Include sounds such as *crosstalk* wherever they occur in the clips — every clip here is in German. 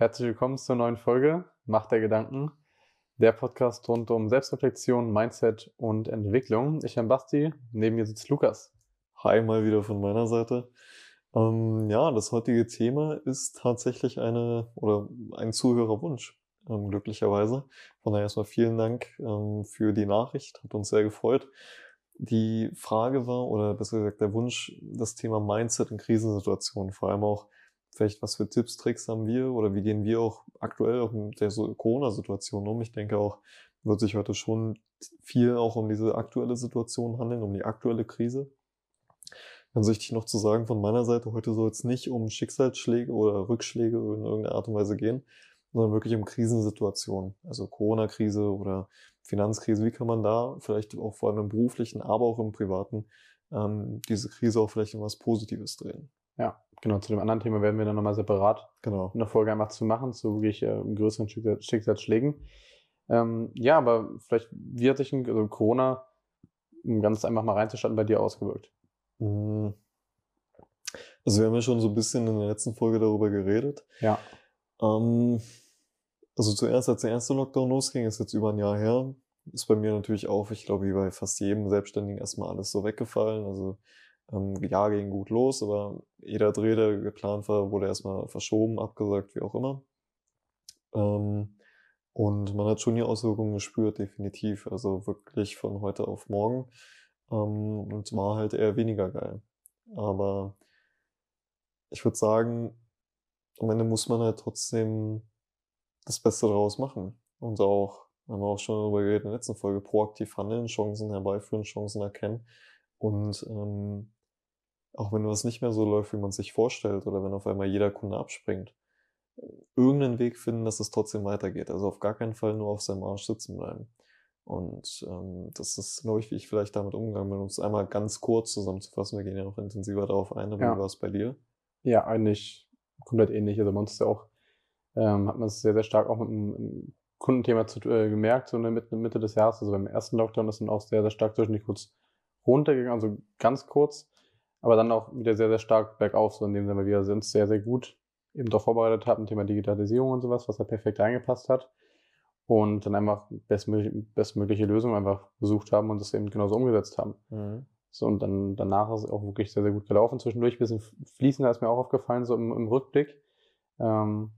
Herzlich willkommen zur neuen Folge Macht der Gedanken, der Podcast rund um Selbstreflexion, Mindset und Entwicklung. Ich bin Basti, neben mir sitzt Lukas. Hi, mal wieder von meiner Seite. Ähm, ja, das heutige Thema ist tatsächlich eine oder ein Zuhörerwunsch, ähm, glücklicherweise. Von daher erstmal vielen Dank ähm, für die Nachricht, hat uns sehr gefreut. Die Frage war, oder besser gesagt der Wunsch, das Thema Mindset in Krisensituationen, vor allem auch vielleicht was für Tipps, Tricks haben wir oder wie gehen wir auch aktuell auch mit der Corona-Situation um. Ich denke auch, wird sich heute schon viel auch um diese aktuelle Situation handeln, um die aktuelle Krise. Ganz wichtig noch zu sagen von meiner Seite, heute soll es nicht um Schicksalsschläge oder Rückschläge in irgendeiner Art und Weise gehen, sondern wirklich um Krisensituationen. Also Corona-Krise oder Finanzkrise. Wie kann man da vielleicht auch vor allem im beruflichen, aber auch im privaten ähm, diese Krise auch vielleicht in was Positives drehen? Ja, genau. Zu dem anderen Thema werden wir dann nochmal separat genau. eine Folge einfach zu machen, zu wirklich äh, größeren Schicksalsschlägen. Ähm, ja, aber vielleicht, wie hat sich ein, also Corona, um ganz einfach mal reinzustatten, bei dir ausgewirkt? Mhm. Also wir haben ja schon so ein bisschen in der letzten Folge darüber geredet. Ja. Ähm, also zuerst, als der erste Lockdown losging, ist jetzt über ein Jahr her, ist bei mir natürlich auch, ich glaube, wie bei fast jedem Selbstständigen erstmal alles so weggefallen. Also ähm, Jahr ging gut los, aber jeder Dreh, der geplant war, wurde erstmal verschoben, abgesagt, wie auch immer. Ähm, und man hat schon die Auswirkungen gespürt, definitiv. Also wirklich von heute auf morgen. Ähm, und war halt eher weniger geil. Aber ich würde sagen, am Ende muss man halt trotzdem das Beste daraus machen. Und auch, haben wir auch schon darüber geredet in der letzten Folge, proaktiv handeln, Chancen herbeiführen, Chancen erkennen. Und ähm, auch wenn was nicht mehr so läuft, wie man sich vorstellt, oder wenn auf einmal jeder Kunde abspringt, irgendeinen Weg finden, dass es trotzdem weitergeht. Also auf gar keinen Fall nur auf seinem Arsch sitzen bleiben. Und ähm, das ist, glaube ich, wie ich vielleicht damit umgegangen bin, um es einmal ganz kurz zusammenzufassen. Wir gehen ja noch intensiver darauf ein, aber ja. wie war es bei dir? Ja, eigentlich komplett ähnlich. Also uns ist ja auch, ähm, hat man es sehr, sehr stark auch mit einem Kundenthema zu, äh, gemerkt, so in der Mitte, Mitte des Jahres. Also beim ersten Lockdown ist dann auch sehr, sehr stark zwischendurch kurz runtergegangen, also ganz kurz aber dann auch wieder sehr, sehr stark bergauf, so in dem Sinne, weil wir uns sehr, sehr gut eben doch vorbereitet hatten, Thema Digitalisierung und sowas, was da perfekt reingepasst hat. Und dann einfach bestmögliche, bestmögliche Lösungen einfach gesucht haben und das eben genauso umgesetzt haben. Mhm. So, und dann danach ist es auch wirklich sehr, sehr gut gelaufen. Zwischendurch ein bisschen fließender ist mir auch aufgefallen, so im, im Rückblick. Ähm,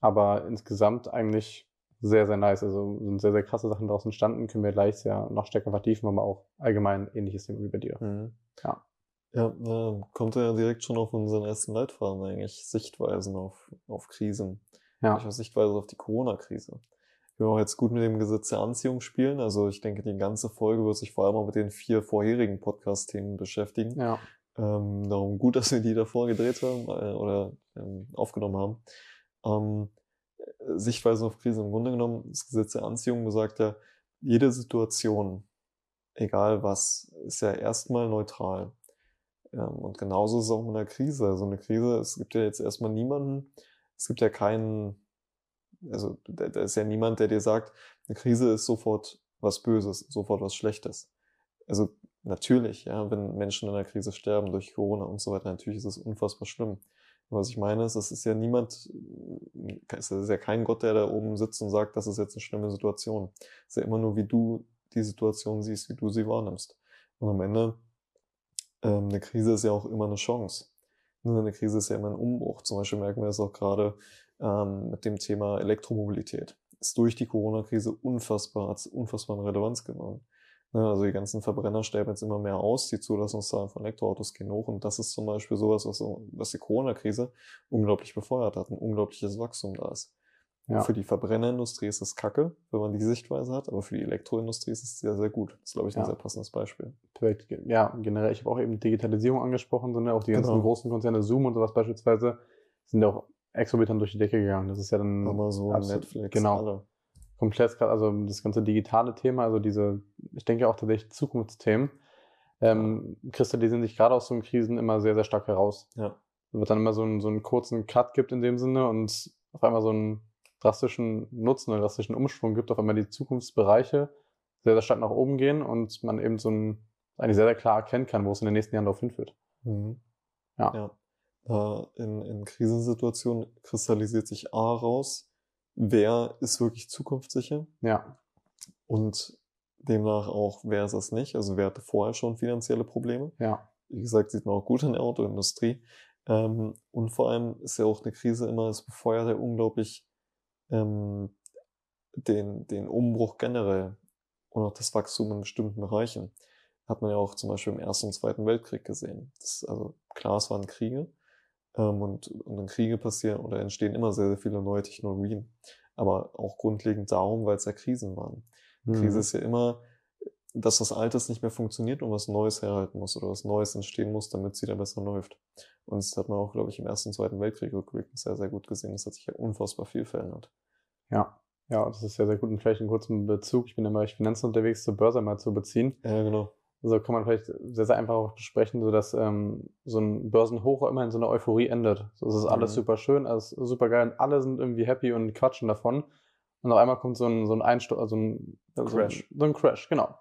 aber insgesamt eigentlich sehr, sehr nice. Also sind sehr, sehr krasse Sachen daraus entstanden, können wir gleich sehr noch stärker vertiefen, aber auch allgemein ähnliches Thema wie bei dir. Mhm. Ja. Ja, äh, kommt ja direkt schon auf unseren ersten Leitfaden eigentlich, Sichtweisen auf, auf Krisen. Ja. Auf Sichtweise auf die Corona-Krise. Wir wollen auch jetzt gut mit dem Gesetz der Anziehung spielen. Also ich denke, die ganze Folge wird sich vor allem auch mit den vier vorherigen Podcast-Themen beschäftigen. Ja. Ähm, darum gut, dass wir die davor gedreht haben äh, oder ähm, aufgenommen haben. Ähm, Sichtweisen auf Krisen. Im Grunde genommen, das Gesetz der Anziehung besagt ja, jede Situation, egal was, ist ja erstmal neutral. Ähm, und genauso ist es auch mit einer Krise. Also eine Krise, es gibt ja jetzt erstmal niemanden, es gibt ja keinen, also da, da ist ja niemand, der dir sagt, eine Krise ist sofort was Böses, sofort was Schlechtes. Also natürlich, ja, wenn Menschen in einer Krise sterben durch Corona und so weiter, natürlich ist es unfassbar schlimm. Was ich meine ist, es ist ja niemand, es ist ja kein Gott, der da oben sitzt und sagt, das ist jetzt eine schlimme Situation. Es ist ja immer nur, wie du die Situation siehst, wie du sie wahrnimmst. Und am Ende ähm, eine Krise ist ja auch immer eine Chance. Eine Krise ist ja immer ein Umbruch. Zum Beispiel merken wir das auch gerade ähm, mit dem Thema Elektromobilität. Ist durch die Corona-Krise unfassbar, hat unfassbar an Relevanz gewonnen. Ne, also die ganzen Verbrenner sterben jetzt immer mehr aus, die Zulassungszahlen von Elektroautos gehen hoch und das ist zum Beispiel sowas, was, was die Corona-Krise unglaublich befeuert hat, ein unglaubliches Wachstum da ist. Ja. Für die Verbrennerindustrie ist es kacke, wenn man die Sichtweise hat, aber für die Elektroindustrie ist es sehr, sehr gut. Das ist, glaube ich, ein ja. sehr passendes Beispiel. Perfekt. Ja, generell, ich habe auch eben Digitalisierung angesprochen, sondern auch die ganzen genau. großen Konzerne, Zoom und sowas beispielsweise, sind ja auch exorbitant durch die Decke gegangen. Das ist ja dann. Amazon, absolut, Netflix, genau. alle. Komplett, also das ganze digitale Thema, also diese, ich denke auch tatsächlich Zukunftsthemen, ähm, kristallisieren sich gerade aus so Krisen immer sehr, sehr stark heraus. Ja. Wird dann immer so einen, so einen kurzen Cut gibt in dem Sinne und auf einmal so ein drastischen Nutzen oder drastischen Umschwung gibt, auf einmal die Zukunftsbereiche sehr, sehr stark nach oben gehen und man eben so ein, eigentlich sehr, sehr klar erkennen kann, wo es in den nächsten Jahren darauf hinführt. Mhm. Ja. ja. äh, in, in Krisensituationen kristallisiert sich A raus, wer ist wirklich zukunftssicher Ja, und demnach auch, wer ist es nicht. Also wer hatte vorher schon finanzielle Probleme. ja, Wie gesagt, sieht man auch gut in der Autoindustrie. Ähm, und vor allem ist ja auch eine Krise immer, es befeuert ja unglaublich ähm, den, den Umbruch generell und auch das Wachstum in bestimmten Bereichen. Hat man ja auch zum Beispiel im Ersten und Zweiten Weltkrieg gesehen. Das, also klar, es waren Kriege ähm, und, und in Kriege passieren oder entstehen immer sehr, sehr viele neue Technologien. Aber auch grundlegend darum, weil es ja Krisen waren. Krise Mhm. ist ja immer, dass was Altes nicht mehr funktioniert und was Neues herhalten muss oder was Neues entstehen muss, damit es wieder besser läuft. Und das hat man auch, glaube ich, im Ersten und Zweiten Weltkrieg rückblickend sehr, sehr gut gesehen. Das hat sich ja unfassbar viel verändert. Ja, ja, das ist sehr, sehr gut. Und vielleicht einen kurzen Bezug, ich bin im Bereich Finanzen unterwegs, zur Börse mal zu beziehen. Ja, genau. Also kann man vielleicht sehr, sehr einfach auch besprechen, so dass ähm, so ein Börsenhoch immer in so einer Euphorie endet. So es ist alles Mhm. super schön, alles super geil und alle sind irgendwie happy und quatschen davon. Und auf einmal kommt so ein, so ein Einsturz, also ein Crash. So ein Crash, genau.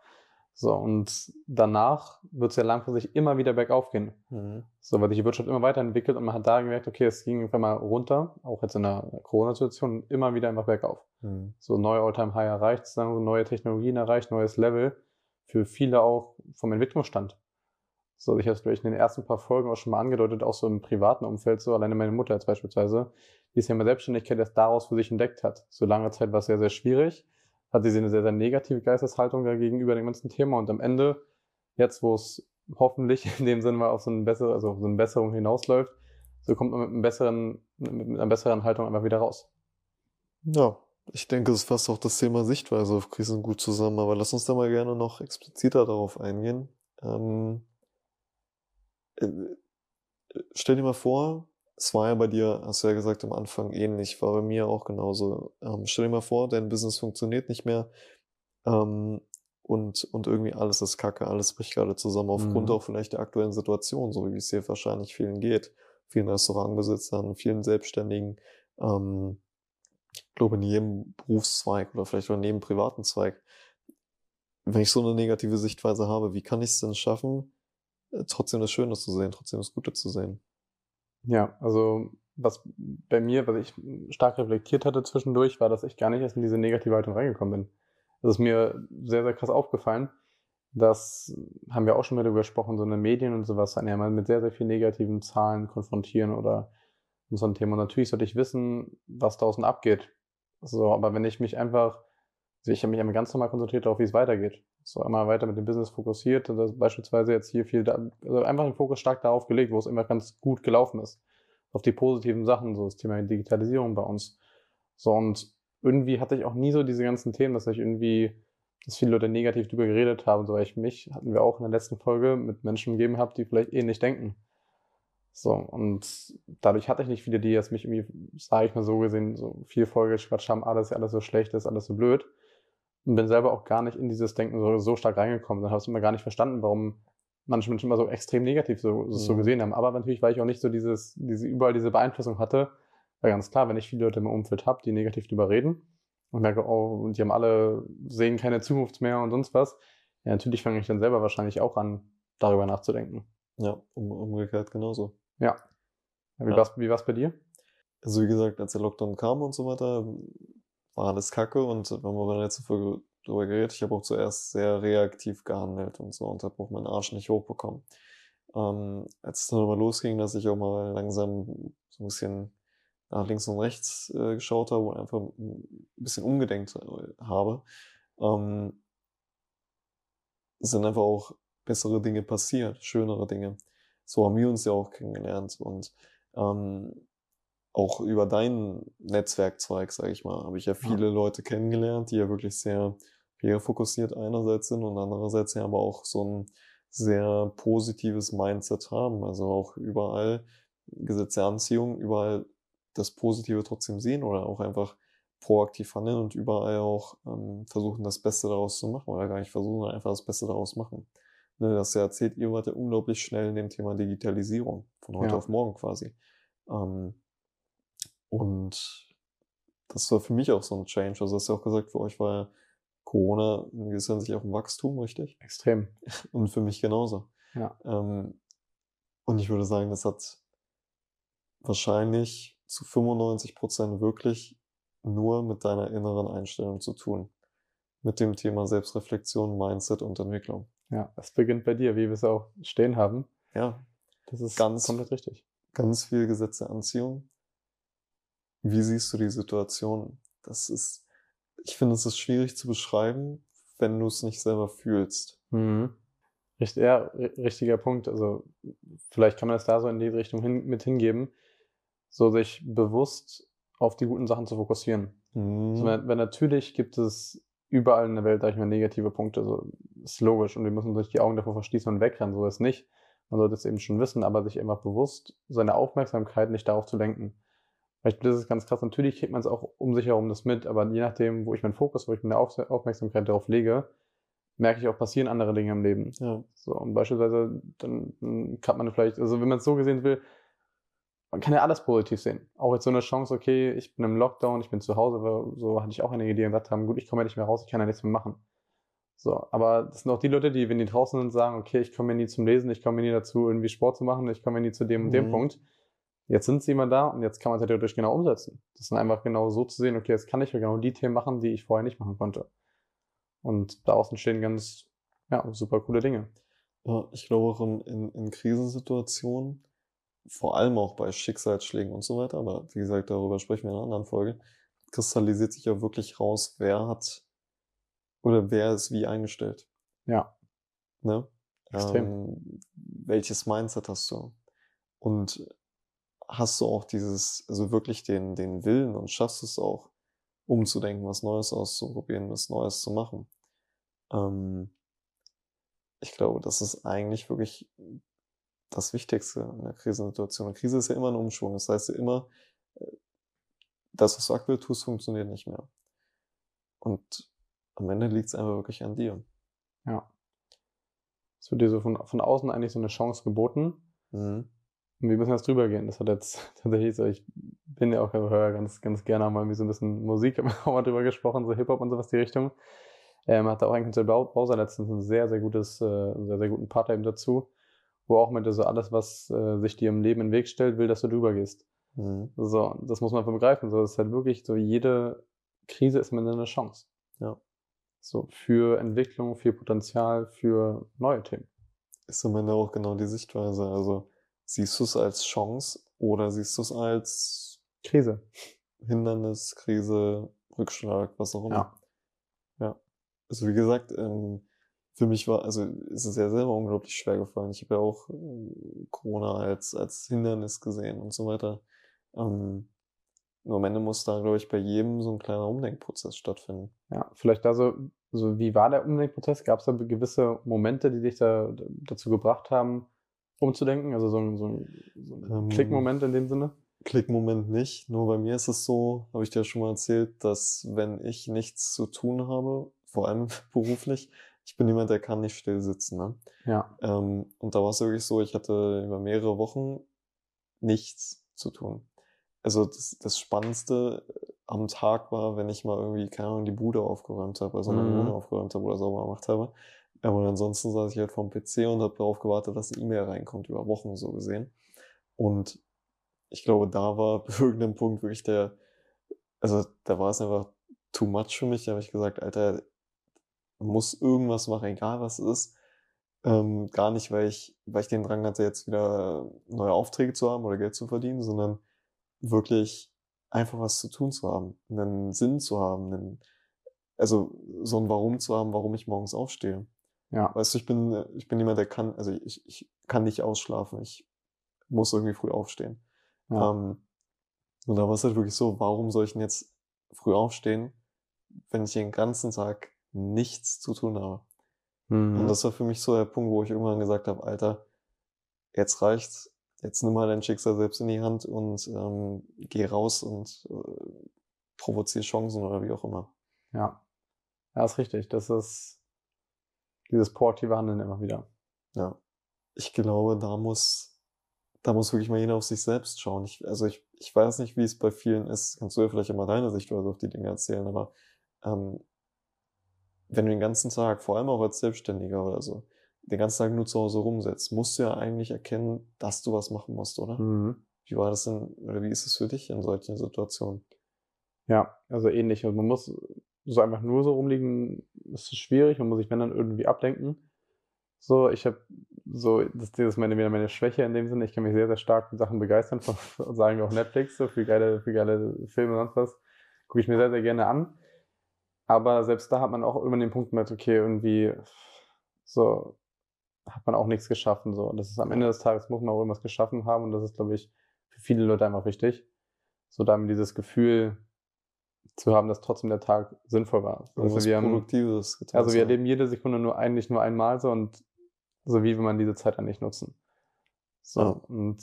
So, und danach wird es ja langfristig immer wieder bergauf gehen. Mhm. So, weil sich die Wirtschaft immer weiterentwickelt und man hat da gemerkt, okay, es ging einfach mal runter, auch jetzt in der Corona-Situation, immer wieder einfach bergauf. Mhm. So neue All-Time-High erreicht, so neue Technologien erreicht, neues Level. Für viele auch vom Entwicklungsstand. So, ich habe es vielleicht in den ersten paar Folgen auch schon mal angedeutet, auch so im privaten Umfeld, so alleine meine Mutter jetzt beispielsweise, die es ja mit Selbstständigkeit erst daraus für sich entdeckt hat. So lange Zeit war es sehr, sehr schwierig, hatte sie eine sehr, sehr negative Geisteshaltung gegenüber dem ganzen Thema und am Ende, jetzt wo es hoffentlich in dem Sinne mal auf so eine bessere, also auf so eine Besserung hinausläuft, so kommt man mit einem besseren, mit einer besseren Haltung einfach wieder raus. Ja, ich denke, es fasst auch das Thema Sichtweise auf Krisen gut zusammen, aber lass uns da mal gerne noch expliziter darauf eingehen. Ähm, äh, stell dir mal vor, es war ja bei dir, hast du ja gesagt, am Anfang ähnlich, war bei mir auch genauso. Ähm, stell dir mal vor, dein Business funktioniert nicht mehr ähm, und, und irgendwie alles ist kacke, alles bricht gerade zusammen, aufgrund Mhm. auch vielleicht der aktuellen Situation, so wie es hier wahrscheinlich vielen geht. Vielen Restaurantbesitzern, vielen Selbstständigen, ähm, ich glaube in jedem Berufszweig oder vielleicht auch in jedem privaten Zweig. Wenn ich so eine negative Sichtweise habe, wie kann ich es denn schaffen, äh, trotzdem das Schöne zu sehen, trotzdem das Gute zu sehen? Ja, also was bei mir, was ich stark reflektiert hatte zwischendurch, war, dass ich gar nicht erst in diese negative Haltung reingekommen bin. Das ist mir sehr, sehr krass aufgefallen. Das haben wir auch schon mal darüber gesprochen, so eine Medien und sowas dann ja mal mit sehr, sehr vielen negativen Zahlen konfrontieren oder so ein Thema. Und natürlich sollte ich wissen, was draußen abgeht. So, aber wenn ich mich einfach, also ich habe mich einmal ganz normal konzentriert darauf, wie es weitergeht. So immer weiter mit dem Business fokussiert und das beispielsweise jetzt hier viel, also einfach den Fokus stark darauf gelegt, wo es immer ganz gut gelaufen ist. Auf die positiven Sachen, so das Thema Digitalisierung bei uns. So und irgendwie hatte ich auch nie so diese ganzen Themen, dass ich irgendwie, dass viele Leute negativ drüber geredet haben, so weil ich mich, hatten wir auch in der letzten Folge mit Menschen umgeben habe, die vielleicht ähnlich denken. So, und dadurch hatte ich nicht viele, die jetzt mich irgendwie, sage ich mal so gesehen, so viel Folgequatsch haben, alles, alles so schlecht ist, alles so blöd. Und bin selber auch gar nicht in dieses Denken so, so stark reingekommen. Dann habe ich immer gar nicht verstanden, warum manche Menschen immer so extrem negativ so, so Mhm. gesehen haben. Aber natürlich, weil ich auch nicht so dieses, diese, überall diese Beeinflussung hatte, war ganz klar, wenn ich viele Leute im Umfeld habe, die negativ drüber reden und merke, oh, und die haben alle, sehen keine Zukunft mehr und sonst was, ja, natürlich fange ich dann selber wahrscheinlich auch an, darüber nachzudenken. Ja, um, umgekehrt genauso. Ja. Wie Ja. wie war's bei dir? Also wie gesagt, als der Lockdown kam und so weiter, war alles kacke und wir haben aber in der letzten Folge drüber geredet. Ich habe auch zuerst sehr reaktiv gehandelt und so und habe auch meinen Arsch nicht hochbekommen. Ähm, als es dann aber losging, dass ich auch mal langsam so ein bisschen nach links und rechts äh, geschaut habe und einfach ein bisschen umgedenkt äh, habe, ähm, sind einfach auch bessere Dinge passiert, schönere Dinge. So haben wir uns ja auch kennengelernt und ähm, auch über dein Netzwerkzweig, sage ich mal, habe ich ja viele Leute kennengelernt, die ja wirklich sehr karrierefokussiert einerseits sind und andererseits ja aber auch so ein sehr positives Mindset haben. Also auch überall Gesetz der Anziehung, überall das Positive trotzdem sehen oder auch einfach proaktiv handeln und überall auch ähm, versuchen, das Beste daraus zu machen oder gar nicht versuchen, sondern einfach das Beste daraus machen. Ne, das erzählt, ihr wart ja unglaublich schnell in dem Thema Digitalisierung, von heute Ja. auf morgen quasi. Ähm, und das war für mich auch so ein Change. Also, hast du ja auch gesagt, für euch war ja Corona in gewisser Hinsicht auch ein Wachstum, richtig? Extrem. *laughs* Und für mich genauso. Ja. Ähm, und ich würde sagen, das hat wahrscheinlich zu 95 Prozent wirklich nur mit deiner inneren Einstellung zu tun. Mit dem Thema Selbstreflexion, Mindset und Entwicklung. Ja, das beginnt bei dir, wie wir es auch stehen haben. Ja, Das ist Ganz- komplett richtig. ganz viel Gesetz der Anziehung. Wie siehst du die Situation? Das ist, ich finde, es ist schwierig zu beschreiben, wenn du es nicht selber fühlst. Mhm. Richt, ja, ri- richtiger Punkt. Also vielleicht kann man es da so in die Richtung hin, mit hingeben, so sich bewusst auf die guten Sachen zu fokussieren. Mhm. Also, weil, weil natürlich gibt es überall in der Welt, sag ich mal, negative Punkte. So ist logisch und wir müssen sich die Augen davor verschließen und wegrennen. So ist nicht. Man sollte es eben schon wissen, aber sich einfach bewusst seine Aufmerksamkeit nicht darauf zu lenken. Vielleicht das ist ganz krass. Natürlich kriegt man es auch um sich herum das mit, aber je nachdem, wo ich meinen Fokus, wo ich meine Auf Aufmerksamkeit darauf lege, merke ich auch, passieren andere Dinge im Leben. Ja, So, und beispielsweise, dann, kann man vielleicht, also wenn man es so gesehen will, man kann ja alles positiv sehen. Auch jetzt so eine Chance, okay, ich bin im Lockdown, ich bin zu Hause, aber so hatte ich auch einige, die gesagt haben, gut, ich komme ja nicht mehr raus, ich kann ja nichts mehr machen. So, aber das sind auch die Leute, die, wenn die draußen sind, sagen, okay, ich komme ja nie zum Lesen, ich komme ja nie dazu, irgendwie Sport zu machen, ich komme ja nie zu dem und dem Mhm. Punkt. Jetzt sind sie immer da und jetzt kann man es ja theoretisch genau umsetzen. Das ist einfach genau so zu sehen, okay, jetzt kann ich ja genau die Themen machen, die ich vorher nicht machen konnte. Und daraus entstehen ganz, ja, super coole Dinge. ja ich glaube auch in, in, in Krisensituationen, vor allem auch bei Schicksalsschlägen und so weiter, aber wie gesagt, darüber sprechen wir in einer anderen Folge, kristallisiert sich ja wirklich raus, wer hat oder wer ist wie eingestellt. Ja. Ne? Extrem. Ähm, welches Mindset hast du? Und hast du auch dieses, also wirklich den, den Willen und schaffst es auch, umzudenken, was Neues auszuprobieren, was Neues zu machen? Ähm, ich glaube, das ist eigentlich wirklich das Wichtigste in der Krisensituation. Eine Krise ist ja immer ein Umschwung. Das heißt ja immer, äh, das, was du aktuell tust, funktioniert nicht mehr. Und am Ende liegt es einfach wirklich an dir. Ja. Es wird dir so von, von außen eigentlich so eine Chance geboten. Mhm. Und wir müssen jetzt drüber gehen. Das hat jetzt *laughs* tatsächlich so, ich bin ja auch Hörer ganz, ganz gerne mal wie so ein bisschen Musik, haben wir *laughs* auch mal drüber gesprochen, so Hip-Hop und sowas die Richtung. Ähm, hat da auch ein Künstler Bowser letztens ein sehr, sehr gutes, äh, einen sehr, sehr guten Part eben dazu, wo auch mit so alles, was äh, sich dir im Leben in den Weg stellt, will, dass du drüber gehst. Mhm. So, das muss man begreifen. So, das ist halt wirklich so, jede Krise ist Ende eine Chance. Ja. So, für Entwicklung, für Potenzial, für neue Themen. Ist am Ende auch genau die Sichtweise. Also siehst du es als Chance oder siehst du es als Krise. Hindernis, Krise, Rückschlag, was auch immer. Ja. Ja. Also wie gesagt, ähm, für mich war, also ist es ja selber unglaublich schwer gefallen. Ich habe ja auch ähm, Corona als, als Hindernis gesehen und so weiter. Ähm, nur am Ende muss da, glaube ich, bei jedem so ein kleiner Umdenkprozess stattfinden. Ja, vielleicht da so, so wie war der Umdenkprozess? Gab es da gewisse Momente, die dich da dazu gebracht haben, umzudenken? Also so ein, so ein, so ein Ähm, Klickmoment in dem Sinne? Klickmoment nicht. Nur bei mir ist es so, habe ich dir schon mal erzählt, dass wenn ich nichts zu tun habe, vor allem *laughs* beruflich, ich bin jemand, der kann nicht still sitzen. Ne? Ja. Ähm, und da war es wirklich so, ich hatte über mehrere Wochen nichts zu tun. Also das, das Spannendste am Tag war, wenn ich mal irgendwie, keine Ahnung, die Bude aufgeräumt habe, also meine Mhm. Wohnung aufgeräumt habe oder sauber gemacht habe. Aber ansonsten saß ich halt vorm PC und habe darauf gewartet, dass eine E-Mail reinkommt, über Wochen so gesehen. Und ich glaube, da war *laughs* bei irgendeinem Punkt wirklich der, also da war es einfach too much für mich. Da habe ich gesagt, Alter, muss irgendwas machen, egal was es ist. Ähm, gar nicht, weil ich, weil ich den Drang hatte, jetzt wieder neue Aufträge zu haben oder Geld zu verdienen, sondern wirklich einfach was zu tun zu haben, einen Sinn zu haben, einen, also so ein Warum zu haben, warum ich morgens aufstehe. Ja. Weißt du, ich bin, ich bin jemand, der kann, also ich, ich kann nicht ausschlafen, ich muss irgendwie früh aufstehen. Ja. Ähm, und da war es halt wirklich so, warum soll ich denn jetzt früh aufstehen, wenn ich den ganzen Tag nichts zu tun habe? Mhm. Und das war für mich so der Punkt, wo ich irgendwann gesagt habe, Alter, jetzt reicht's, jetzt nimm mal dein Schicksal selbst in die Hand und ähm, geh raus und äh, provoziere Chancen oder wie auch immer. ja. Ja, ist richtig. Das ist dieses proaktive Handeln immer wieder. Ja. Ich glaube, da muss, da muss wirklich mal jeder auf sich selbst schauen. Ich, also ich, ich weiß nicht, wie es bei vielen ist. Kannst du ja vielleicht immer deine Sichtweise auf die Dinge erzählen, aber ähm, wenn du den ganzen Tag, vor allem auch als Selbstständiger oder so, den ganzen Tag nur zu Hause rumsetzt, musst du ja eigentlich erkennen, dass du was machen musst, oder? Mhm. Wie war das denn, oder wie ist es für dich in solchen Situationen? Ja, also ähnlich. Und man muss so einfach nur so rumliegen, ist schwierig. Man muss sich wenn dann irgendwie ablenken. So, ich habe so, das, das ist meine, wieder meine Schwäche in dem Sinne. Ich kann mich sehr, sehr stark für Sachen begeistern, von, sagen wir auch Netflix, so für geile, für geile Filme und sonst was. Gucke ich mir sehr, sehr gerne an. Aber selbst da hat man auch immer den Punkt mit, okay, irgendwie, so, hat man auch nichts geschaffen, so. Und das ist am Ende des Tages muss man auch irgendwas geschaffen haben und das ist, glaube ich, für viele Leute einfach wichtig. So damit dieses Gefühl zu haben, dass trotzdem der Tag sinnvoll war. Also wir haben. Also wir erleben jede Sekunde nur eigentlich nur einmal so und so wie will man diese Zeit dann nicht nutzen. So, ja. und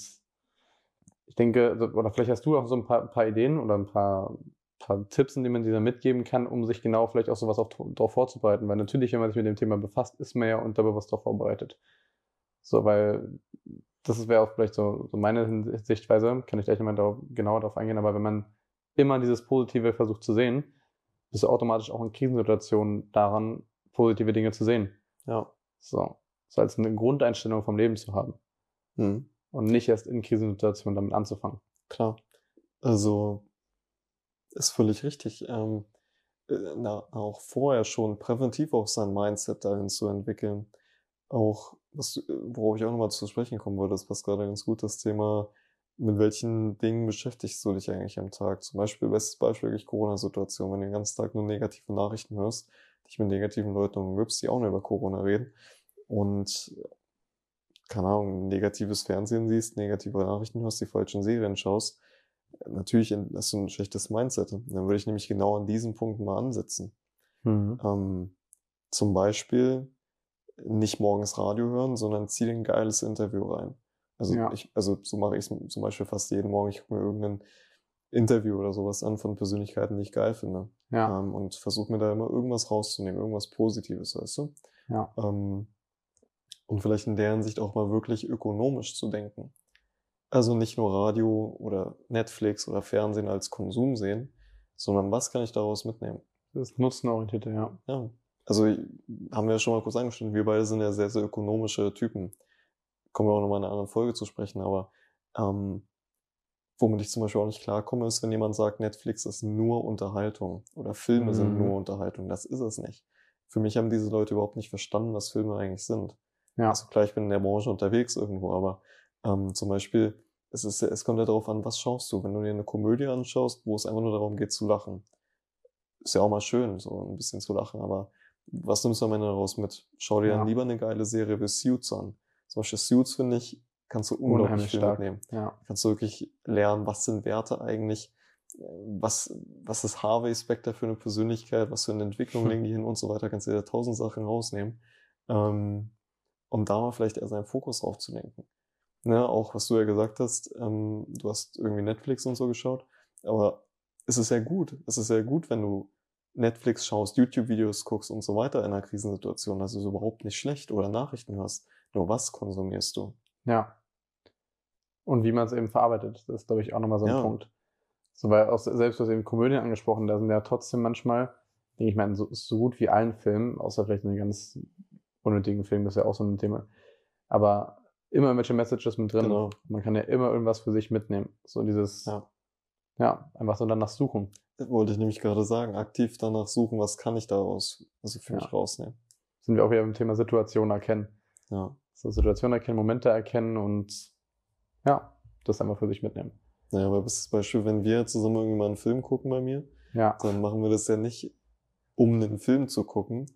ich denke, oder vielleicht hast du auch so ein paar, ein paar Ideen oder ein paar, paar Tipps, die man dieser mitgeben kann, um sich genau vielleicht auch sowas darauf vorzubereiten. Weil natürlich, wenn man sich mit dem Thema befasst, ist man ja unterbewusst darauf vorbereitet. So, weil das wäre auch vielleicht so, so meine Sichtweise, kann ich gleich nochmal darauf, genauer darauf eingehen, aber wenn man immer dieses Positive versucht zu sehen, bist du automatisch auch in Krisensituationen daran, positive Dinge zu sehen. Ja. So. So als eine Grundeinstellung vom Leben zu haben. Mhm. Und nicht erst in Krisensituationen damit anzufangen. Klar. Also, ist völlig richtig. Ähm, äh, na, auch vorher schon präventiv auch sein Mindset dahin zu entwickeln. Auch, was, worauf ich auch nochmal zu sprechen kommen wollte, das passt gerade ganz gut, das Thema mit welchen Dingen beschäftigst du dich eigentlich am Tag? Zum Beispiel, bestes Beispiel wirklich Corona-Situation, wenn du den ganzen Tag nur negative Nachrichten hörst, dich mit negativen Leuten umgibst, die auch nur über Corona reden und, keine Ahnung, negatives Fernsehen siehst, negative Nachrichten hörst, die falschen Serien schaust, natürlich hast du ein schlechtes Mindset. Dann würde ich nämlich genau an diesen Punkten mal ansetzen. Mhm. Ähm, zum Beispiel nicht morgens Radio hören, sondern zieh ein geiles Interview rein. Also ja. ich, also so mache ich es zum Beispiel fast jeden Morgen. Ich gucke mir irgendein Interview oder sowas an von Persönlichkeiten, die ich geil finde. Ja. Ähm, und versuche mir da immer irgendwas rauszunehmen, irgendwas Positives, weißt du? Ja. Ähm, und vielleicht in der Hinsicht auch mal wirklich ökonomisch zu denken. Also nicht nur Radio oder Netflix oder Fernsehen als Konsum sehen, sondern was kann ich daraus mitnehmen? Das ist nutzenorientierte, ja. Ja. Also haben wir ja schon mal kurz angeschnitten, wir beide sind ja sehr, sehr ökonomische Typen kommen wir auch nochmal in einer anderen Folge zu sprechen, aber ähm, womit ich zum Beispiel auch nicht klarkomme, ist, wenn jemand sagt, Netflix ist nur Unterhaltung oder Filme mhm. sind nur Unterhaltung. Das ist es nicht. Für mich haben diese Leute überhaupt nicht verstanden, was Filme eigentlich sind. Ja. Also klar, ich bin in der Branche unterwegs irgendwo, aber ähm, zum Beispiel, es, ist, es kommt ja darauf an, was schaust du. Wenn du dir eine Komödie anschaust, wo es einfach nur darum geht zu lachen, ist ja auch mal schön, so ein bisschen zu lachen, aber was nimmst du am Ende daraus mit? Schau dir ja. dann lieber eine geile Serie wie Suits an zum Beispiel Suits, finde ich, kannst du unglaublich Unheimlich viel stark. mitnehmen. Ja. Kannst du wirklich lernen, was sind Werte eigentlich, was, was ist Harvey Specter für eine Persönlichkeit, was für eine Entwicklung *laughs* legen die hin und so weiter, kannst du dir tausend Sachen rausnehmen, ähm, um da mal vielleicht eher seinen Fokus drauf zu lenken. Ne, auch was du ja gesagt hast, ähm, du hast irgendwie Netflix und so geschaut, aber es ist ja gut, es ist ja gut, wenn du Netflix schaust, YouTube-Videos guckst und so weiter in einer Krisensituation, das ist überhaupt nicht schlecht oder Nachrichten hörst. Nur was konsumierst du? Ja. Und wie man es eben verarbeitet, das ist, glaube ich, auch nochmal so ein ja. Punkt. So, weil auch selbst hast eben Komödien angesprochen, da sind ja trotzdem manchmal, denke ich mal, so, so gut wie allen Filmen, außer vielleicht einen ganz unnötigen Film, das ist ja auch so ein Thema. Aber immer irgendwelche Messages mit drin. Genau. Man kann ja immer irgendwas für sich mitnehmen. So dieses, ja, ja einfach so danach suchen. Das wollte ich nämlich gerade sagen, aktiv danach suchen, was kann ich daraus, also für ja. mich rausnehmen. Sind wir auch wieder im Thema Situation erkennen. Ja so Situationen erkennen, Momente erkennen und ja, das einfach für sich mitnehmen. Naja, aber das Beispiel, wenn wir zusammen irgendwie mal einen Film gucken bei mir, ja. dann machen wir das ja nicht, um einen Film zu gucken,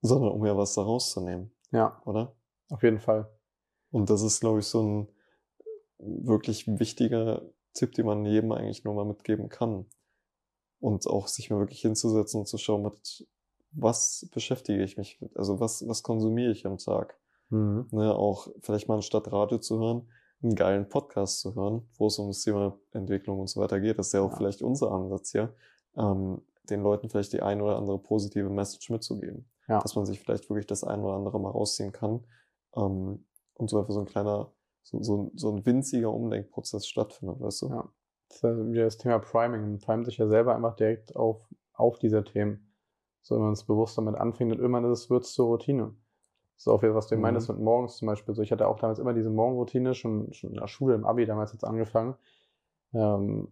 sondern um ja was da rauszunehmen. Ja. Oder? Auf jeden Fall. Und das ist, glaube ich, so ein wirklich wichtiger Tipp, den man jedem eigentlich nur mal mitgeben kann. Und auch sich mal wirklich hinzusetzen und zu schauen, mit was beschäftige ich mich mit? Also was, was konsumiere ich am Tag? Mhm. Ne, auch vielleicht mal anstatt Radio zu hören, einen geilen Podcast zu hören, wo es um das Thema Entwicklung und so weiter geht. Das ist ja auch ja. vielleicht unser Ansatz hier, ähm, den Leuten vielleicht die ein oder andere positive Message mitzugeben. Ja. Dass man sich vielleicht wirklich das ein oder andere mal rausziehen kann ähm, und so einfach so ein kleiner, so, so, so ein winziger Umdenkprozess stattfindet, weißt du? Ja. Das ist ja wieder das Thema Priming. Man primet sich ja selber einfach direkt auf, auf diese Themen. So, wenn man es bewusst damit anfängt und irgendwann ist es, wird es zur Routine. So auch wieder, was du Mhm. meinst mit morgens zum Beispiel. So, ich hatte auch damals immer diese Morgenroutine, schon, schon in der Schule, im Abi damals jetzt angefangen. Ähm,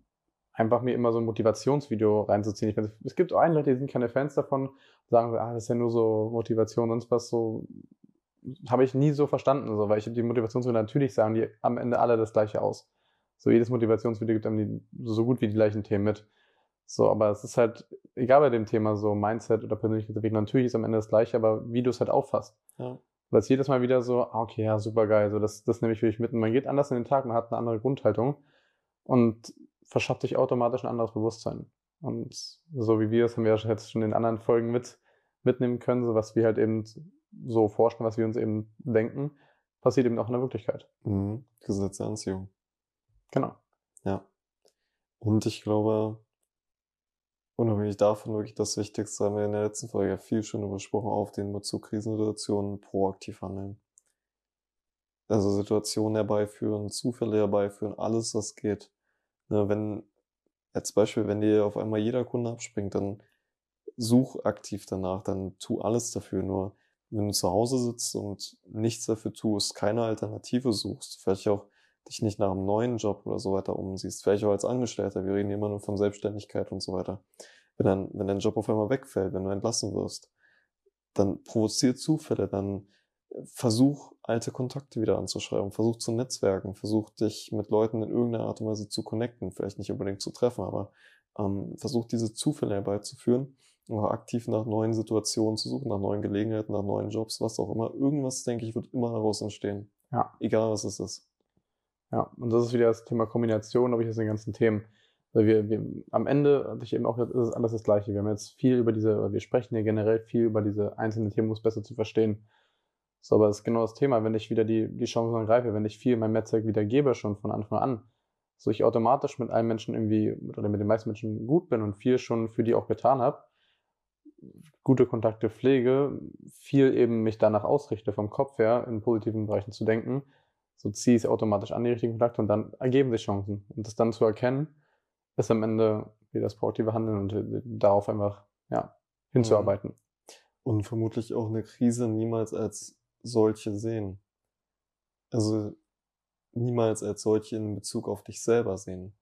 einfach mir immer so ein Motivationsvideo reinzuziehen. Ich weiß, es gibt auch einen Leute, die sind keine Fans davon, sagen ah, das ist ja nur so Motivation, sonst was so. Habe ich nie so verstanden, so, weil ich die Motivationsvideo natürlich sagen die am Ende alle das gleiche aus. So jedes Motivationsvideo gibt einem die, so gut wie die gleichen Themen mit. So, aber es ist halt, egal bei dem Thema, so Mindset oder Persönlichkeitsentwicklung, natürlich ist am Ende das gleiche, aber wie du es halt auffasst. Ja. Weil es jedes Mal wieder so, ah, okay, ja, super geil, so das, das nehme ich wirklich mit. Und man geht anders in den Tag, man hat eine andere Grundhaltung und verschafft sich automatisch ein anderes Bewusstsein. Und so wie wir es haben wir ja jetzt schon in anderen Folgen mit, mitnehmen können, so was wir halt eben so forschen, was wir uns eben denken, passiert eben auch in der Wirklichkeit. Mhm. Gesetz der Anziehung. Genau. Ja. Und ich glaube, unabhängig davon wirklich das Wichtigste haben wir in der letzten Folge ja viel schon besprochen, auf den Bezug Krisensituationen proaktiv handeln. Also Situationen herbeiführen, Zufälle herbeiführen, alles was geht. Ne, wenn, als Beispiel, wenn dir auf einmal jeder Kunde abspringt, dann such aktiv danach, dann tu alles dafür. Nur wenn du zu Hause sitzt und nichts dafür tust, keine Alternative suchst, vielleicht auch dich nicht nach einem neuen Job oder so weiter umsiehst, vielleicht auch als Angestellter, wir reden immer nur von Selbstständigkeit und so weiter. Wenn dann, wenn dein Job auf einmal wegfällt, wenn du entlassen wirst, dann provoziert Zufälle, dann versuch alte Kontakte wieder anzuschreiben, versuch zu netzwerken, versuch dich mit Leuten in irgendeiner Art und Weise zu connecten, vielleicht nicht unbedingt zu treffen, aber ähm, versuch diese Zufälle herbeizuführen, oder aktiv nach neuen Situationen zu suchen, nach neuen Gelegenheiten, nach neuen Jobs, was auch immer. Irgendwas, denke ich, wird immer daraus entstehen. Ja. Egal was es ist. Ja, und das ist wieder das Thema Kombination, glaube ich, aus den ganzen Themen. Weil wir, wir am Ende hatte ich eben auch, ist es alles das Gleiche. Wir haben jetzt viel über diese, wir sprechen hier generell viel über diese einzelnen Themen, um es besser zu verstehen. So, aber das ist genau das Thema, wenn ich wieder die, die Chance ergreife, wenn ich viel mein Netzwerk wieder gebe, schon von Anfang an, so ich automatisch mit allen Menschen irgendwie, oder mit den meisten Menschen gut bin und viel schon für die auch getan habe, gute Kontakte pflege, viel eben mich danach ausrichte, vom Kopf her in positiven Bereichen zu denken, so ziehe ich es automatisch an die richtigen Kontakte und dann ergeben sich Chancen. Und das dann zu erkennen, ist am Ende wie das proaktive Handeln und äh, darauf einfach ja, hinzuarbeiten. Und vermutlich auch eine Krise niemals als solche sehen. Also niemals als solche in Bezug auf dich selber sehen.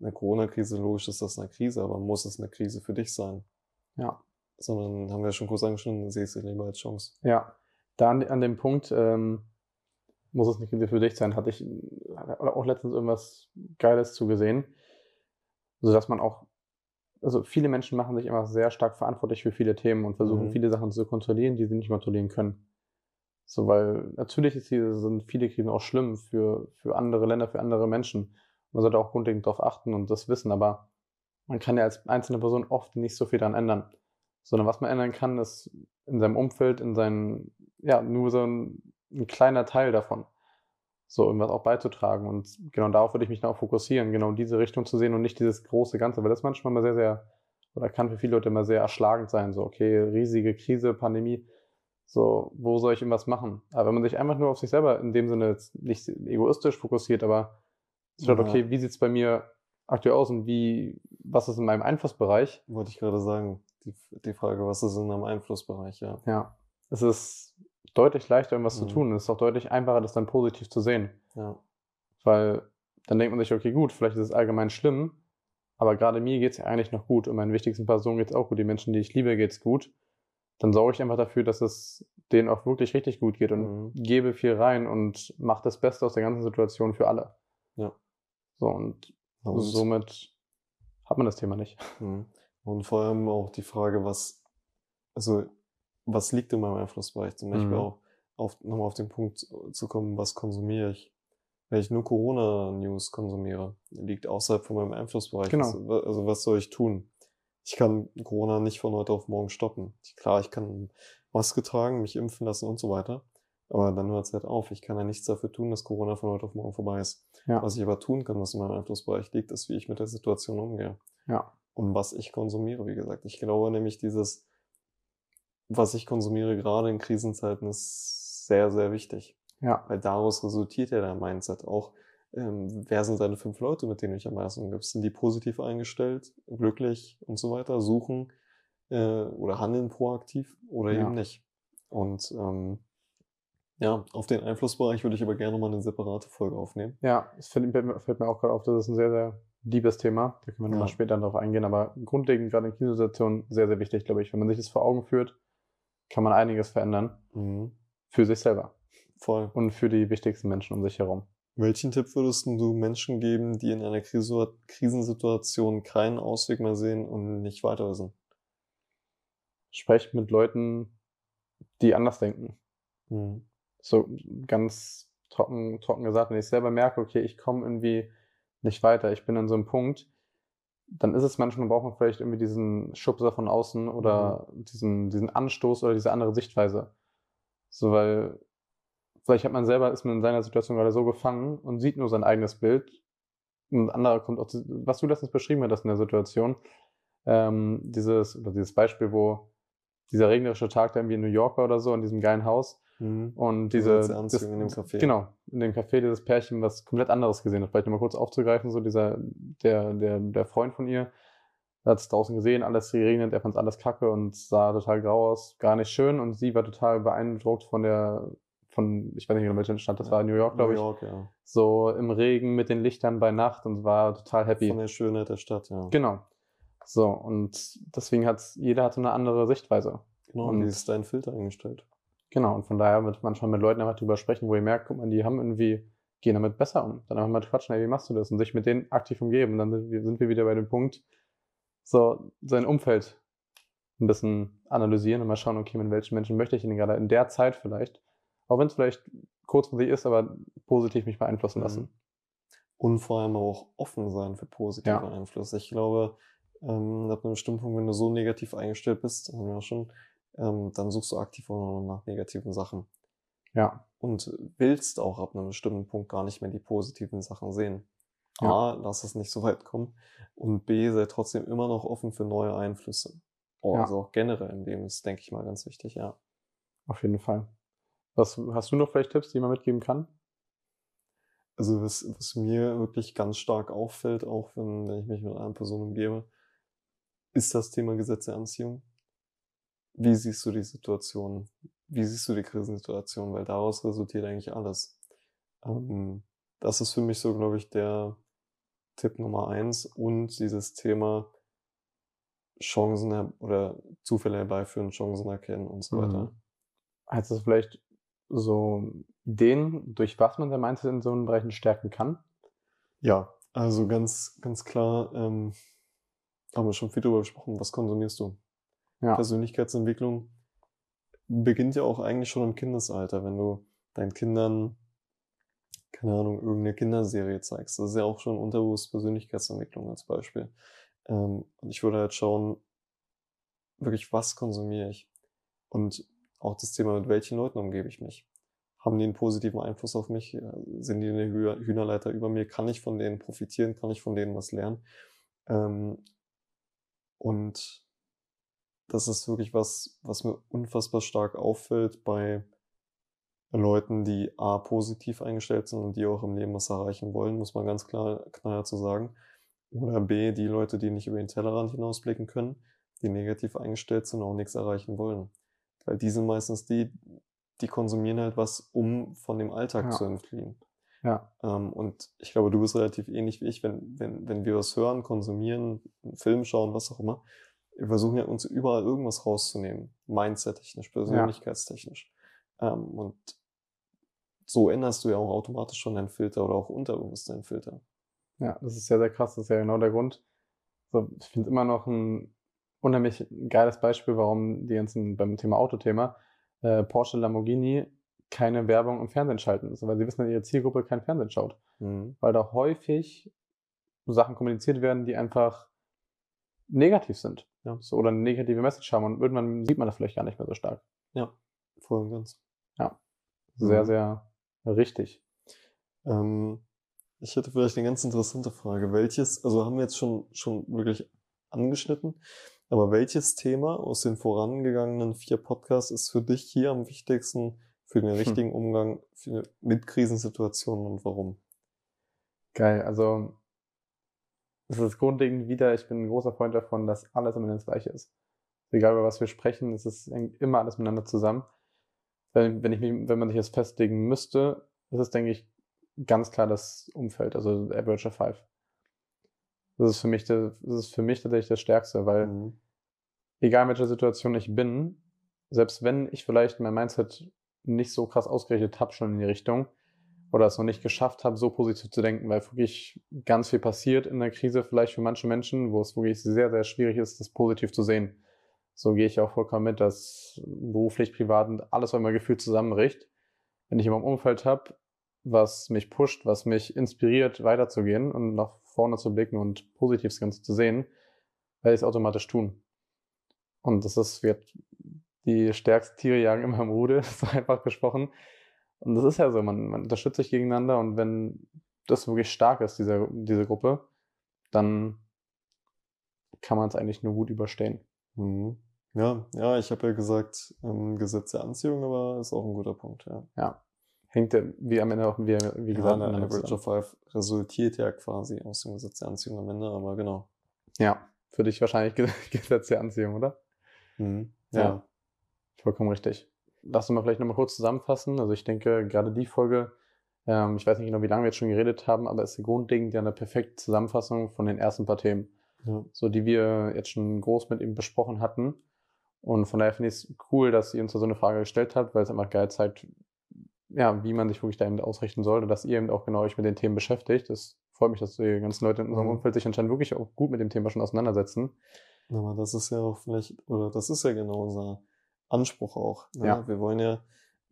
Eine Corona-Krise, logisch ist das eine Krise, aber muss es eine Krise für dich sein? Ja. Sondern haben wir ja schon kurz angeschnitten, sehe ich sie lieber als Chance. Ja, da an, an dem Punkt ähm, muss es Krise für dich sein, hatte ich auch letztens irgendwas Geiles zugesehen, sodass man auch, also viele Menschen machen sich immer sehr stark verantwortlich für viele Themen und versuchen Mhm. viele Sachen zu kontrollieren, die sie nicht kontrollieren können. So, weil natürlich ist diese, sind viele Krisen auch schlimm für, für andere Länder, für andere Menschen. Man sollte auch grundlegend darauf achten und das wissen, aber man kann ja als einzelne Person oft nicht so viel daran ändern. Sondern was man ändern kann, ist in seinem Umfeld, in seinen, ja, nur so ein, ein kleiner Teil davon. So irgendwas auch beizutragen. Und genau darauf würde ich mich dann auch fokussieren, genau in diese Richtung zu sehen und nicht dieses große Ganze, weil das manchmal mal sehr, sehr, oder kann für viele Leute immer sehr erschlagend sein. So, okay, riesige Krise, Pandemie, so, wo soll ich irgendwas machen? Aber wenn man sich einfach nur auf sich selber in dem Sinne nicht egoistisch fokussiert, aber schaut, Ja. okay, wie sieht es bei mir aktuell aus und wie, was ist in meinem Einflussbereich? Wollte ich gerade sagen. Die, die Frage, was ist in einem Einflussbereich, ja. Ja, es ist deutlich leichter, irgendwas Mhm. zu tun. Es ist auch deutlich einfacher, das dann positiv zu sehen. Ja. Weil dann denkt man sich, okay, gut, vielleicht ist es allgemein schlimm, aber gerade mir geht es ja eigentlich noch gut und meinen wichtigsten Personen geht es auch gut. Die Menschen, die ich liebe, geht es gut. Dann sorge ich einfach dafür, dass es denen auch wirklich richtig gut geht und Mhm. gebe viel rein und mache das Beste aus der ganzen Situation für alle. Ja. So, und, Und, somit hat man das Thema nicht. Mhm. Und vor allem auch die Frage, was, also, was liegt in meinem Einflussbereich? Zum Beispiel Mhm. auch auf, nochmal auf den Punkt zu kommen, was konsumiere ich? Wenn ich nur Corona-News konsumiere, liegt außerhalb von meinem Einflussbereich. Genau. Was- Also, was soll ich tun? Ich kann Corona nicht von heute auf morgen stoppen. Klar, ich kann Maske tragen, mich impfen lassen und so weiter. Aber dann hört es halt auf. Ich kann ja nichts dafür tun, dass Corona von heute auf morgen vorbei ist. Ja. Was ich aber tun kann, was in meinem Einflussbereich liegt, ist, wie ich mit der Situation umgehe Ja. und was ich konsumiere, wie gesagt. Ich glaube nämlich, dieses, was ich konsumiere, gerade in Krisenzeiten, ist sehr, sehr wichtig. Ja. Weil daraus resultiert ja dein Mindset auch. Ähm, wer sind deine fünf Leute, mit denen du dich am meisten umgibst? Sind die positiv eingestellt, glücklich und so weiter, suchen äh, oder handeln proaktiv oder Ja. eben nicht? Und ähm, Ja, auf den Einflussbereich würde ich aber gerne mal eine separate Folge aufnehmen. Ja, es fällt, fällt mir auch gerade auf, das ist ein sehr, sehr liebes Thema. Da können wir nochmal Ja. später darauf eingehen. Aber grundlegend gerade in Krisensituationen sehr, sehr wichtig, glaube ich. Wenn man sich das vor Augen führt, kann man einiges verändern. Mhm. Für sich selber Voll. und für die wichtigsten Menschen um sich herum. Welchen Tipp würdest du Menschen geben, die in einer Krisu- Krisensituation keinen Ausweg mehr sehen und nicht weiter wissen? Sprecht mit Leuten, die anders denken. Mhm. So ganz trocken, trocken gesagt, wenn ich selber merke, okay, ich komme irgendwie nicht weiter, ich bin an so einem Punkt, dann ist es manchmal, braucht man vielleicht irgendwie diesen Schubser von außen oder diesen, diesen Anstoß oder diese andere Sichtweise. So, weil vielleicht hat man selber, ist man in seiner Situation gerade so gefangen und sieht nur sein eigenes Bild. Und anderer kommt auch, zu, was du letztens beschrieben hattest in der Situation, ähm, dieses, oder dieses Beispiel, wo dieser regnerische Tag da irgendwie in New York war oder so, in diesem geilen Haus, Mhm. und diese, Anziehung in dem Café. Genau, in dem Café dieses Pärchen, was komplett anderes gesehen hat. Vielleicht nochmal kurz aufzugreifen, so dieser, der, der, der Freund von ihr, hat es draußen gesehen, alles geregnet, er fand alles kacke und sah total grau aus, gar nicht schön und sie war total beeindruckt von der, von, ich weiß nicht, in welcher Stadt das war, New York, glaube New ich, York, ja. so im Regen mit den Lichtern bei Nacht und war total happy. Von der Schönheit der Stadt, ja. Genau. So, und deswegen hat jeder hat so eine andere Sichtweise. Genau, und wie ist dein Filter eingestellt? Genau, und von daher wird manchmal mit Leuten einfach drüber sprechen, wo ihr merkt, guck mal, die haben irgendwie, gehen damit besser um. Dann einfach mal quatschen, ey, wie machst du das? Und sich mit denen aktiv umgeben. Und dann sind wir, wieder bei dem Punkt, so sein Umfeld ein bisschen analysieren und mal schauen, okay, mit welchen Menschen möchte ich denn gerade in der Zeit vielleicht, auch wenn es vielleicht kurzfristig ist, aber positiv mich beeinflussen lassen. Mhm. Und vor allem auch offen sein für positive Ja. Einflüsse. Ich glaube, ähm, ab einem bestimmten Punkt, wenn du so negativ eingestellt bist, haben wir ja schon, ähm, dann suchst du aktiv auch noch nach negativen Sachen. Ja, Und willst auch ab einem bestimmten Punkt gar nicht mehr die positiven Sachen sehen. A, lass es nicht so weit kommen. Und B, sei trotzdem immer noch offen für neue Einflüsse. Oh, Ja. Also auch generell im Leben ist, denke ich mal, ganz wichtig, ja. auf jeden Fall. Was, hast du noch vielleicht Tipps, die man mitgeben kann? Also was, was mir wirklich ganz stark auffällt, auch wenn, wenn ich mich mit einer Person umgebe, ist das Thema Gesetz der Anziehung. Wie siehst du die Situation? Wie siehst du die Krisensituation? Weil daraus resultiert eigentlich alles. Ähm, das ist für mich so, glaube ich, der Tipp Nummer eins und dieses Thema Chancen oder Zufälle herbeiführen, Chancen erkennen und so weiter. Mhm. Hast du vielleicht so Ideen, durch was man sein Mindset in so einen Bereichen stärken kann? Ja, also ganz, ganz klar, ähm, haben wir schon viel darüber gesprochen, was konsumierst du? Ja. Persönlichkeitsentwicklung beginnt ja auch eigentlich schon im Kindesalter, wenn du deinen Kindern, keine Ahnung, irgendeine Kinderserie zeigst. Das ist ja auch schon unterbewusst Persönlichkeitsentwicklung als Beispiel. Ähm, und ich würde halt schauen, wirklich, was konsumiere ich? Und auch das Thema, mit welchen Leuten umgebe ich mich? Haben die einen positiven Einfluss auf mich? Ja, Sind die eine Hü- Hühnerleiter über mir? Kann ich von denen profitieren? Kann ich von denen was lernen? Ähm, und das ist wirklich was, was mir unfassbar stark auffällt bei Leuten, die A, positiv eingestellt sind und die auch im Leben was erreichen wollen, muss man ganz klar, knallhart zu sagen. Oder B, die Leute, die nicht über den Tellerrand hinausblicken können, die negativ eingestellt sind und auch nichts erreichen wollen. Weil die sind meistens die, die konsumieren halt was, um von dem Alltag Ja. zu entfliehen. Ja, Ähm, und ich glaube, du bist relativ ähnlich wie ich, wenn, wenn, wenn wir was hören, konsumieren, einen Film schauen, was auch immer. Wir versuchen ja uns überall irgendwas rauszunehmen. Mindset-technisch, persönlichkeitstechnisch. Ähm, und so änderst du ja auch automatisch schon deinen Filter oder auch unterbewusst deinen Filter. ja, das ist sehr, sehr krass. Das ist ja genau der Grund. So, ich finde immer noch ein unheimlich geiles Beispiel, warum die ganzen beim Thema Autothema äh, Porsche Lamborghini keine Werbung im Fernsehen schalten. Also, weil sie wissen, dass ihre Zielgruppe kein Fernsehen schaut. Mhm. Weil da häufig Sachen kommuniziert werden, die einfach negativ sind. Ja. So, oder eine negative Message haben und irgendwann sieht man das vielleicht gar nicht mehr so stark. Ja, voll und ganz. Sehr, Mhm. sehr richtig. Ähm, ich hätte vielleicht eine ganz interessante Frage. Welches, also haben wir jetzt schon, schon wirklich angeschnitten, aber welches Thema aus den vorangegangenen vier Podcasts ist für dich hier am wichtigsten für den richtigen Umgang für, mit Krisensituationen und warum? Geil. Also, es ist grundlegend wieder, ich bin ein großer Freund davon, dass alles immer das Gleiche ist. Egal über was wir sprechen, es ist hängt immer alles miteinander zusammen. Das wenn, wenn, ich mich, wenn man sich jetzt festlegen müsste, ist es, denke ich, ganz klar das Umfeld, also Average of Five. Das ist für mich, das ist für mich tatsächlich das Stärkste, weil mhm. egal in welcher Situation ich bin, selbst wenn ich vielleicht mein Mindset nicht so krass ausgerichtet habe schon in die Richtung oder es noch nicht geschafft habe, so positiv zu denken, weil wirklich ganz viel passiert in der Krise, vielleicht für manche Menschen, wo es wirklich sehr, sehr schwierig ist, das positiv zu sehen. So gehe ich auch vollkommen mit, dass beruflich, privat und alles immer gefühlt zusammenbricht. Wenn ich immer im Umfeld habe, was mich pusht, was mich inspiriert, weiterzugehen und nach vorne zu blicken und positiv das Ganze zu sehen, werde ich es automatisch tun. Und das ist, wird die stärksten Tiere jagen immer im Rudel, *laughs* so einfach gesprochen. Und das ist ja so, man, man unterstützt sich gegeneinander und wenn das wirklich stark ist, diese, diese Gruppe, dann kann man es eigentlich nur gut überstehen. Mhm. Ja, ja, ich habe ja gesagt, ähm, Gesetz der Anziehung, aber ist auch ein guter Punkt, ja. Ja. Hängt ja, wie am Ende auch, wie, wie gesagt, ja, eine Average of Five resultiert ja quasi aus dem Gesetz der Anziehung am Ende, aber genau. Ja, für dich wahrscheinlich *laughs* Gesetz der Anziehung, oder? Mhm. Ja. ja. Vollkommen richtig. Lass uns mal vielleicht nochmal kurz zusammenfassen. Also ich denke, gerade die Folge, ähm, ich weiß nicht genau, wie lange wir jetzt schon geredet haben, aber ist grundlegend ja eine perfekte Zusammenfassung von den ersten paar Themen. Ja. So, die wir jetzt schon groß mit ihm besprochen hatten. Und von daher finde ich es cool, dass ihr uns so eine Frage gestellt habt, weil es einfach geil zeigt, ja, wie man sich wirklich da eben ausrichten sollte, dass ihr eben auch genau euch mit den Themen beschäftigt. Das freut mich, dass die ganzen Leute in unserem mhm. Umfeld sich anscheinend wirklich auch gut mit dem Thema schon auseinandersetzen. Aber das ist ja auch vielleicht, oder das ist ja genau unser Anspruch auch. Ne? Ja. Wir wollen ja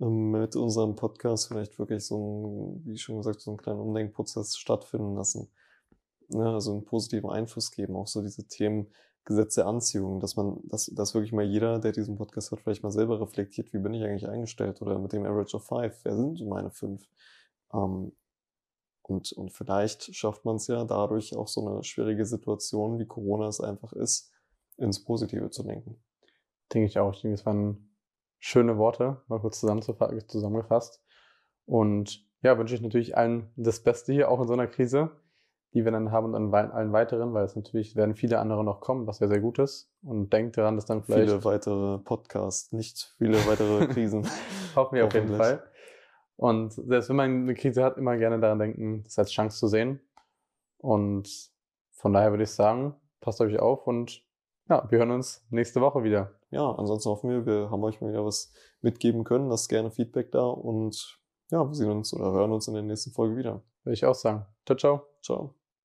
ähm, mit unserem Podcast vielleicht wirklich so ein, wie schon gesagt, so einen kleinen Umdenkprozess stattfinden lassen. Ne? Also einen positiven Einfluss geben, auch so diese Themen Gesetz der Anziehung, dass man, dass, dass wirklich mal jeder, der diesen Podcast hat, vielleicht mal selber reflektiert, wie bin ich eigentlich eingestellt oder mit dem Average of Five, wer sind so meine fünf? Ähm, und, und vielleicht schafft man es ja dadurch auch so eine schwierige Situation, wie Corona es einfach ist, ins Positive zu denken. Denke ich auch. Ich denke, es waren schöne Worte, mal kurz zusammengefasst. Und ja, wünsche ich natürlich allen das Beste hier, auch in so einer Krise, die wir dann haben und an allen weiteren, weil es natürlich werden viele andere noch kommen, was ja sehr gut ist. Und denkt daran, dass dann vielleicht. Viele weitere Podcasts, nicht viele weitere *laughs* Krisen. Hoffen wir auf jeden Fall. Und selbst wenn man eine Krise hat, immer gerne daran denken, das als Chance zu sehen. Und von daher würde ich sagen, passt euch auf und ja, wir hören uns nächste Woche wieder. Ja, ansonsten hoffen wir, wir haben euch mal wieder was mitgeben können. Lasst gerne Feedback da und ja, wir sehen uns oder hören uns in der nächsten Folge wieder. Würde ich auch sagen. Ciao, ciao. Ciao.